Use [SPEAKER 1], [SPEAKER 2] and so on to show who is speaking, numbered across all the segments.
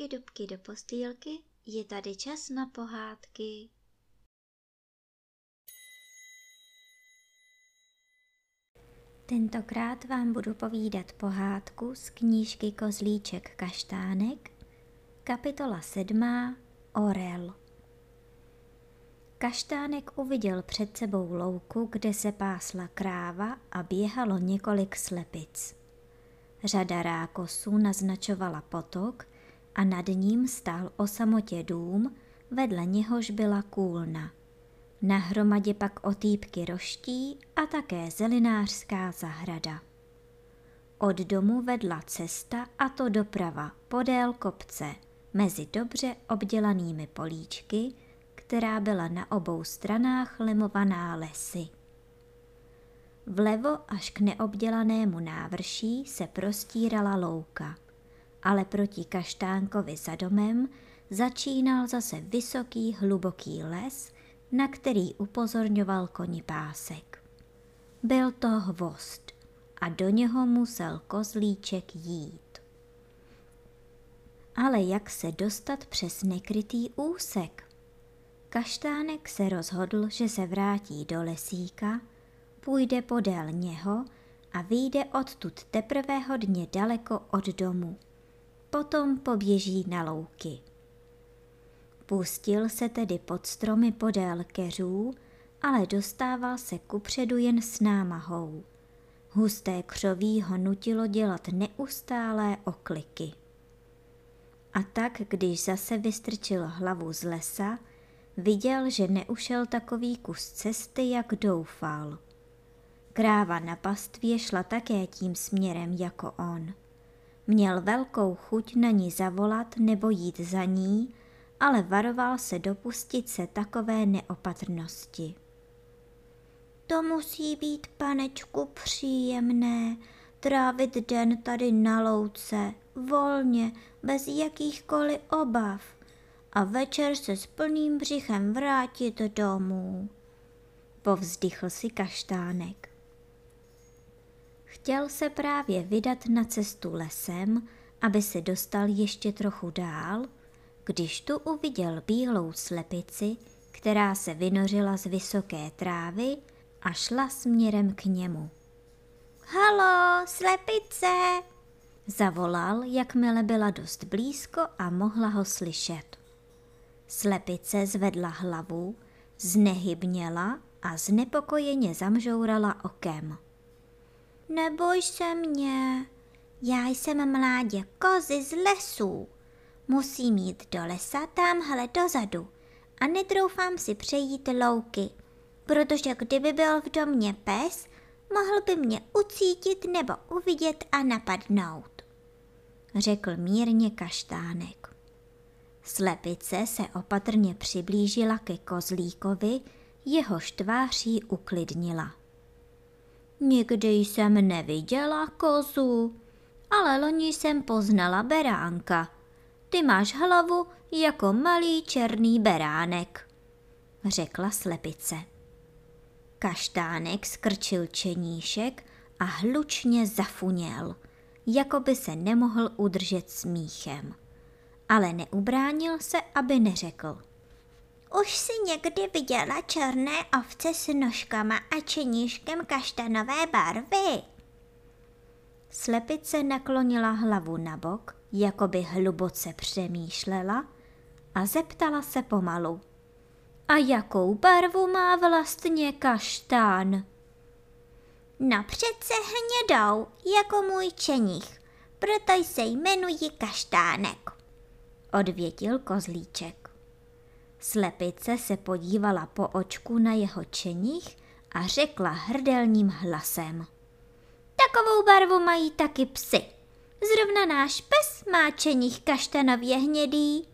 [SPEAKER 1] dubky, dubky do postýlky, je tady čas na pohádky. Tentokrát vám budu povídat pohádku z knížky Kozlíček kaštánek, kapitola sedmá Orel. Kaštánek uviděl před sebou louku, kde se pásla kráva a běhalo několik slepic. Řada rákosů naznačovala potok a nad ním stál o samotě dům, vedle něhož byla kůlna. Na hromadě pak otýpky roští a také zelinářská zahrada. Od domu vedla cesta a to doprava podél kopce mezi dobře obdělanými políčky, která byla na obou stranách lemovaná lesy. Vlevo až k neobdělanému návrší se prostírala louka, ale proti kaštánkovi za domem začínal zase vysoký hluboký les, na který upozorňoval koni pásek. Byl to hvost a do něho musel kozlíček jít. Ale jak se dostat přes nekrytý úsek? Kaštánek se rozhodl, že se vrátí do lesíka, půjde podél něho a vyjde odtud teprve hodně daleko od domu. Potom poběží na louky. Pustil se tedy pod stromy podél keřů, ale dostával se kupředu jen s námahou. Husté křoví ho nutilo dělat neustálé okliky. A tak, když zase vystrčil hlavu z lesa, viděl, že neušel takový kus cesty, jak doufal. Kráva na pastvě šla také tím směrem jako on. Měl velkou chuť na ní zavolat nebo jít za ní, ale varoval se dopustit se takové neopatrnosti. To musí být, panečku, příjemné, trávit den tady na louce, volně, bez jakýchkoliv obav a večer se s plným břichem vrátit domů. Povzdychl si kaštánek. Chtěl se právě vydat na cestu lesem, aby se dostal ještě trochu dál, když tu uviděl bílou slepici, která se vynořila z vysoké trávy a šla směrem k němu. Halo, slepice! Zavolal, jakmile byla dost blízko a mohla ho slyšet. Slepice zvedla hlavu, znehybněla a znepokojeně zamžourala okem. Neboj se mě, já jsem mládě kozy z lesů. Musím jít do lesa tamhle dozadu a netroufám si přejít louky, protože kdyby byl v domě pes, mohl by mě ucítit nebo uvidět a napadnout, řekl mírně kaštánek. Slepice se opatrně přiblížila ke kozlíkovi, jehož tváří uklidnila. Nikdy jsem neviděla kozu, ale loni jsem poznala beránka. Ty máš hlavu jako malý černý beránek, řekla slepice. Kaštánek skrčil čeníšek a hlučně zafuněl, jako by se nemohl udržet smíchem. Ale neubránil se, aby neřekl – už si někdy viděla černé ovce s nožkama a čeníškem kaštanové barvy? Slepice naklonila hlavu na bok, jako by hluboce přemýšlela a zeptala se pomalu. A jakou barvu má vlastně kaštán? No přece hnědou, jako můj čenich, proto se jmenuji kaštánek, odvětil kozlíček. Slepice se podívala po očku na jeho čeních a řekla hrdelním hlasem. Takovou barvu mají taky psy. Zrovna náš pes má čeních kaštanově hnědý.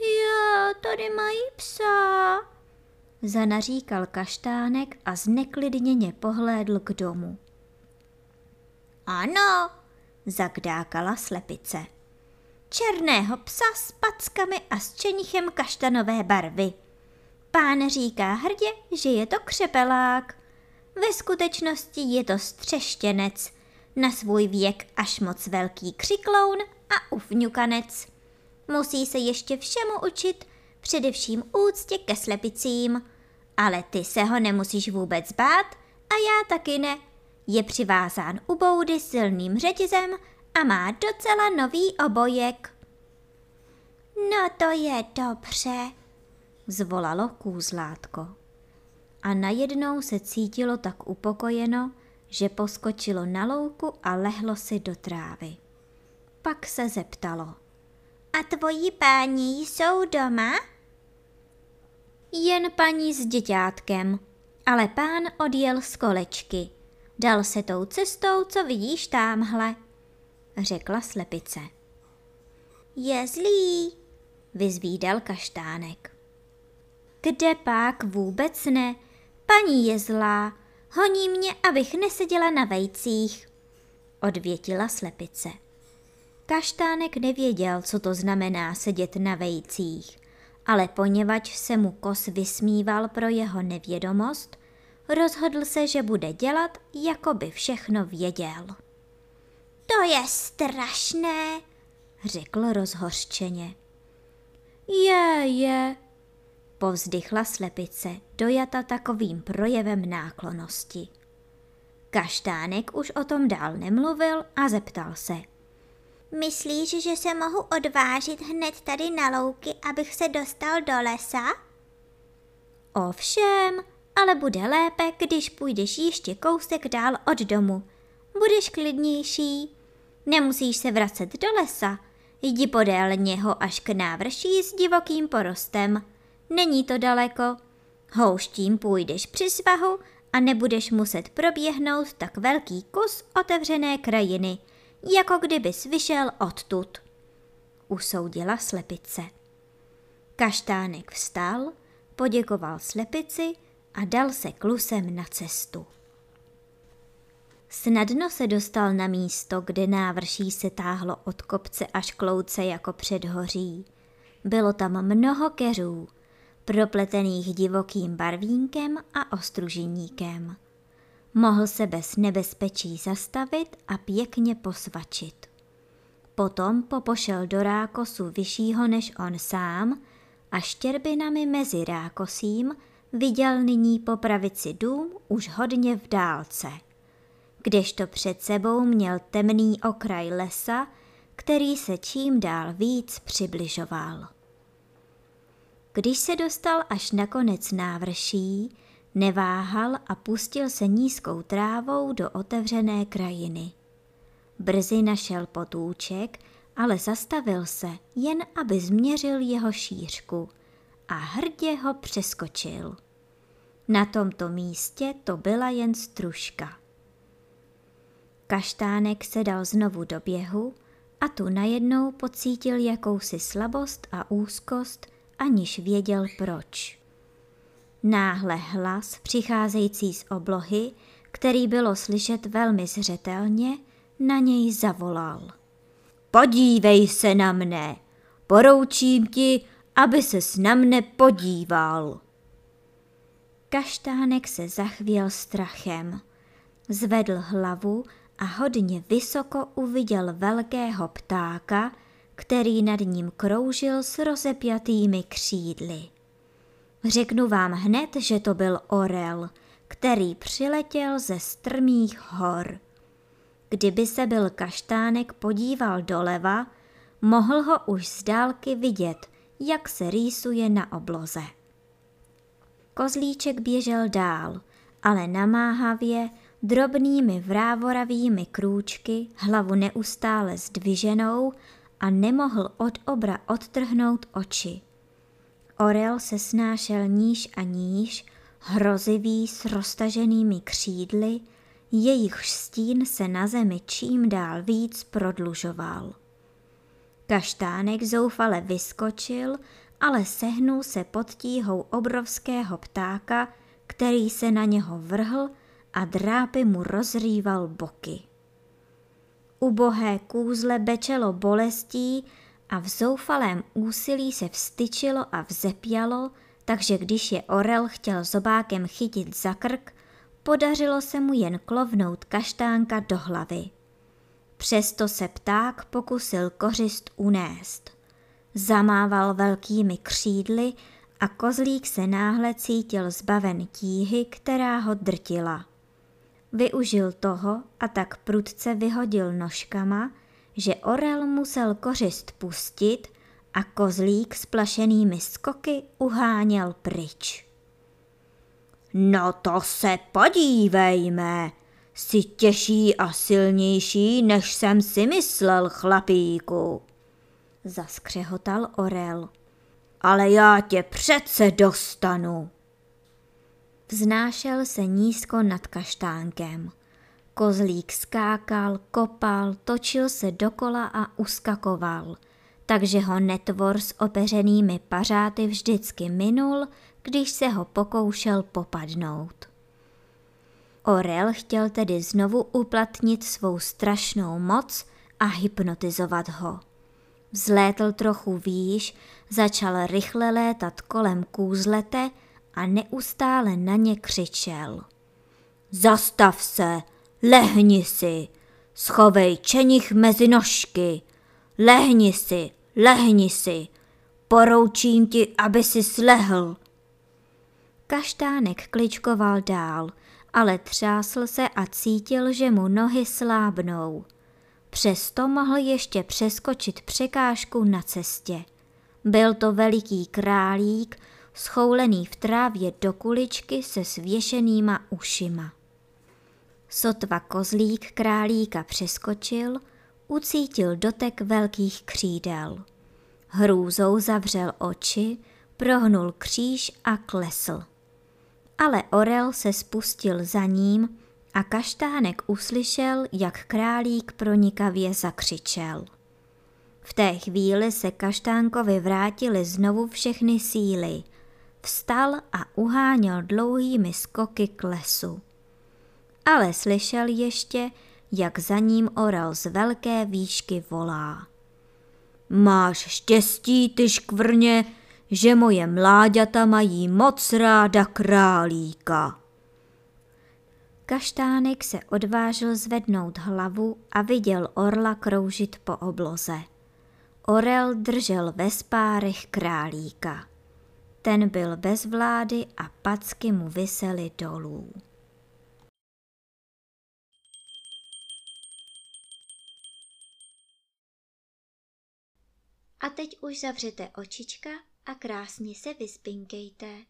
[SPEAKER 1] Já, tady mají psa, zanaříkal kaštánek a zneklidněně pohlédl k domu. Ano, zakdákala slepice černého psa s packami a s čenichem kaštanové barvy. Pán říká hrdě, že je to křepelák. Ve skutečnosti je to střeštěnec, na svůj věk až moc velký křikloun a ufňukanec. Musí se ještě všemu učit, především úctě ke slepicím. Ale ty se ho nemusíš vůbec bát a já taky ne. Je přivázán u boudy silným řetězem a má docela nový obojek. No to je dobře, zvolalo kůzlátko. A najednou se cítilo tak upokojeno, že poskočilo na louku a lehlo si do trávy. Pak se zeptalo. A tvoji páni jsou doma? Jen paní s děťátkem, ale pán odjel z kolečky. Dal se tou cestou, co vidíš tamhle, řekla slepice. Je zlý, vyzvídal kaštánek. Kde pak vůbec ne, paní je zlá, honí mě, abych neseděla na vejcích, odvětila slepice. Kaštánek nevěděl, co to znamená sedět na vejcích, ale poněvadž se mu kos vysmíval pro jeho nevědomost, rozhodl se, že bude dělat, jako by všechno věděl. To je strašné, řekl rozhořčeně. Je, je, povzdychla slepice, dojata takovým projevem náklonosti. Kaštánek už o tom dál nemluvil a zeptal se. Myslíš, že se mohu odvážit hned tady na louky, abych se dostal do lesa? Ovšem, ale bude lépe, když půjdeš ještě kousek dál od domu. Budeš klidnější. Nemusíš se vracet do lesa. Jdi podél něho až k návrší s divokým porostem. Není to daleko. Houštím půjdeš při svahu a nebudeš muset proběhnout tak velký kus otevřené krajiny, jako kdybys vyšel odtud. Usoudila slepice. Kaštánek vstal, poděkoval slepici a dal se klusem na cestu. Snadno se dostal na místo, kde návrší se táhlo od kopce až k louce jako předhoří. Bylo tam mnoho keřů, propletených divokým barvínkem a ostruženíkem. Mohl se bez nebezpečí zastavit a pěkně posvačit. Potom popošel do rákosu vyššího než on sám a štěrbinami mezi rákosím viděl nyní po pravici dům už hodně v dálce, kdežto před sebou měl temný okraj lesa, který se čím dál víc přibližoval. Když se dostal až na konec návrší, neváhal a pustil se nízkou trávou do otevřené krajiny. Brzy našel potůček, ale zastavil se, jen aby změřil jeho šířku a hrdě ho přeskočil. Na tomto místě to byla jen stružka. Kaštánek se dal znovu do běhu a tu najednou pocítil jakousi slabost a úzkost, aniž věděl proč. Náhle hlas přicházející z oblohy, který bylo slyšet velmi zřetelně, na něj zavolal. Podívej se na mne, poroučím ti, aby se na mne podíval. Kaštánek se zachvěl strachem. Zvedl hlavu a hodně vysoko uviděl velkého ptáka, který nad ním kroužil s rozepjatými křídly. Řeknu vám hned, že to byl orel, který přiletěl ze strmých hor. Kdyby se byl kaštánek podíval doleva, mohl ho už z dálky vidět, jak se rýsuje na obloze. Kozlíček běžel dál, ale namáhavě, drobnými vrávoravými krůčky, hlavu neustále zdviženou a nemohl od obra odtrhnout oči. Orel se snášel níž a níž, hrozivý s roztaženými křídly, jejich stín se na zemi čím dál víc prodlužoval. Kaštánek zoufale vyskočil, ale sehnul se pod tíhou obrovského ptáka, který se na něho vrhl a drápy mu rozrýval boky. Ubohé kůzle bečelo bolestí a v zoufalém úsilí se vstyčilo a vzepělo, takže když je orel chtěl zobákem chytit za krk, podařilo se mu jen klovnout kaštánka do hlavy. Přesto se pták pokusil kořist unést. Zamával velkými křídly a kozlík se náhle cítil zbaven tíhy, která ho drtila. Využil toho a tak prudce vyhodil nožkama, že orel musel kořist pustit a kozlík s plašenými skoky uháněl pryč. No to se podívejme, jsi těžší a silnější, než jsem si myslel, chlapíku, zaskřehotal orel. Ale já tě přece dostanu. Vznášel se nízko nad kaštánkem. Kozlík skákal, kopal, točil se dokola a uskakoval, takže ho netvor s opeřenými pařáty vždycky minul, když se ho pokoušel popadnout. Orel chtěl tedy znovu uplatnit svou strašnou moc a hypnotizovat ho. Vzlétl trochu výš, začal rychle létat kolem kůzlete a neustále na ně křičel. Zastav se, lehni si, schovej čenich mezi nožky, lehni si, lehni si, poroučím ti, aby si slehl. Kaštánek kličkoval dál, ale třásl se a cítil, že mu nohy slábnou. Přesto mohl ještě přeskočit překážku na cestě. Byl to veliký králík, schoulený v trávě do kuličky se svěšenýma ušima. Sotva kozlík králíka přeskočil, ucítil dotek velkých křídel. Hrůzou zavřel oči, prohnul kříž a klesl. Ale orel se spustil za ním a kaštánek uslyšel, jak králík pronikavě zakřičel. V té chvíli se kaštánkovi vrátily znovu všechny síly. Vstal a uháněl dlouhými skoky k lesu. Ale slyšel ještě, jak za ním orel z velké výšky volá. Máš štěstí, ty škvrně, že moje mláďata mají moc ráda králíka. Kaštánek se odvážil zvednout hlavu a viděl orla kroužit po obloze. Orel držel ve spárech králíka. Ten byl bez vlády a packy mu visely dolů. A teď už zavřete očička a krásně se vyspinkejte.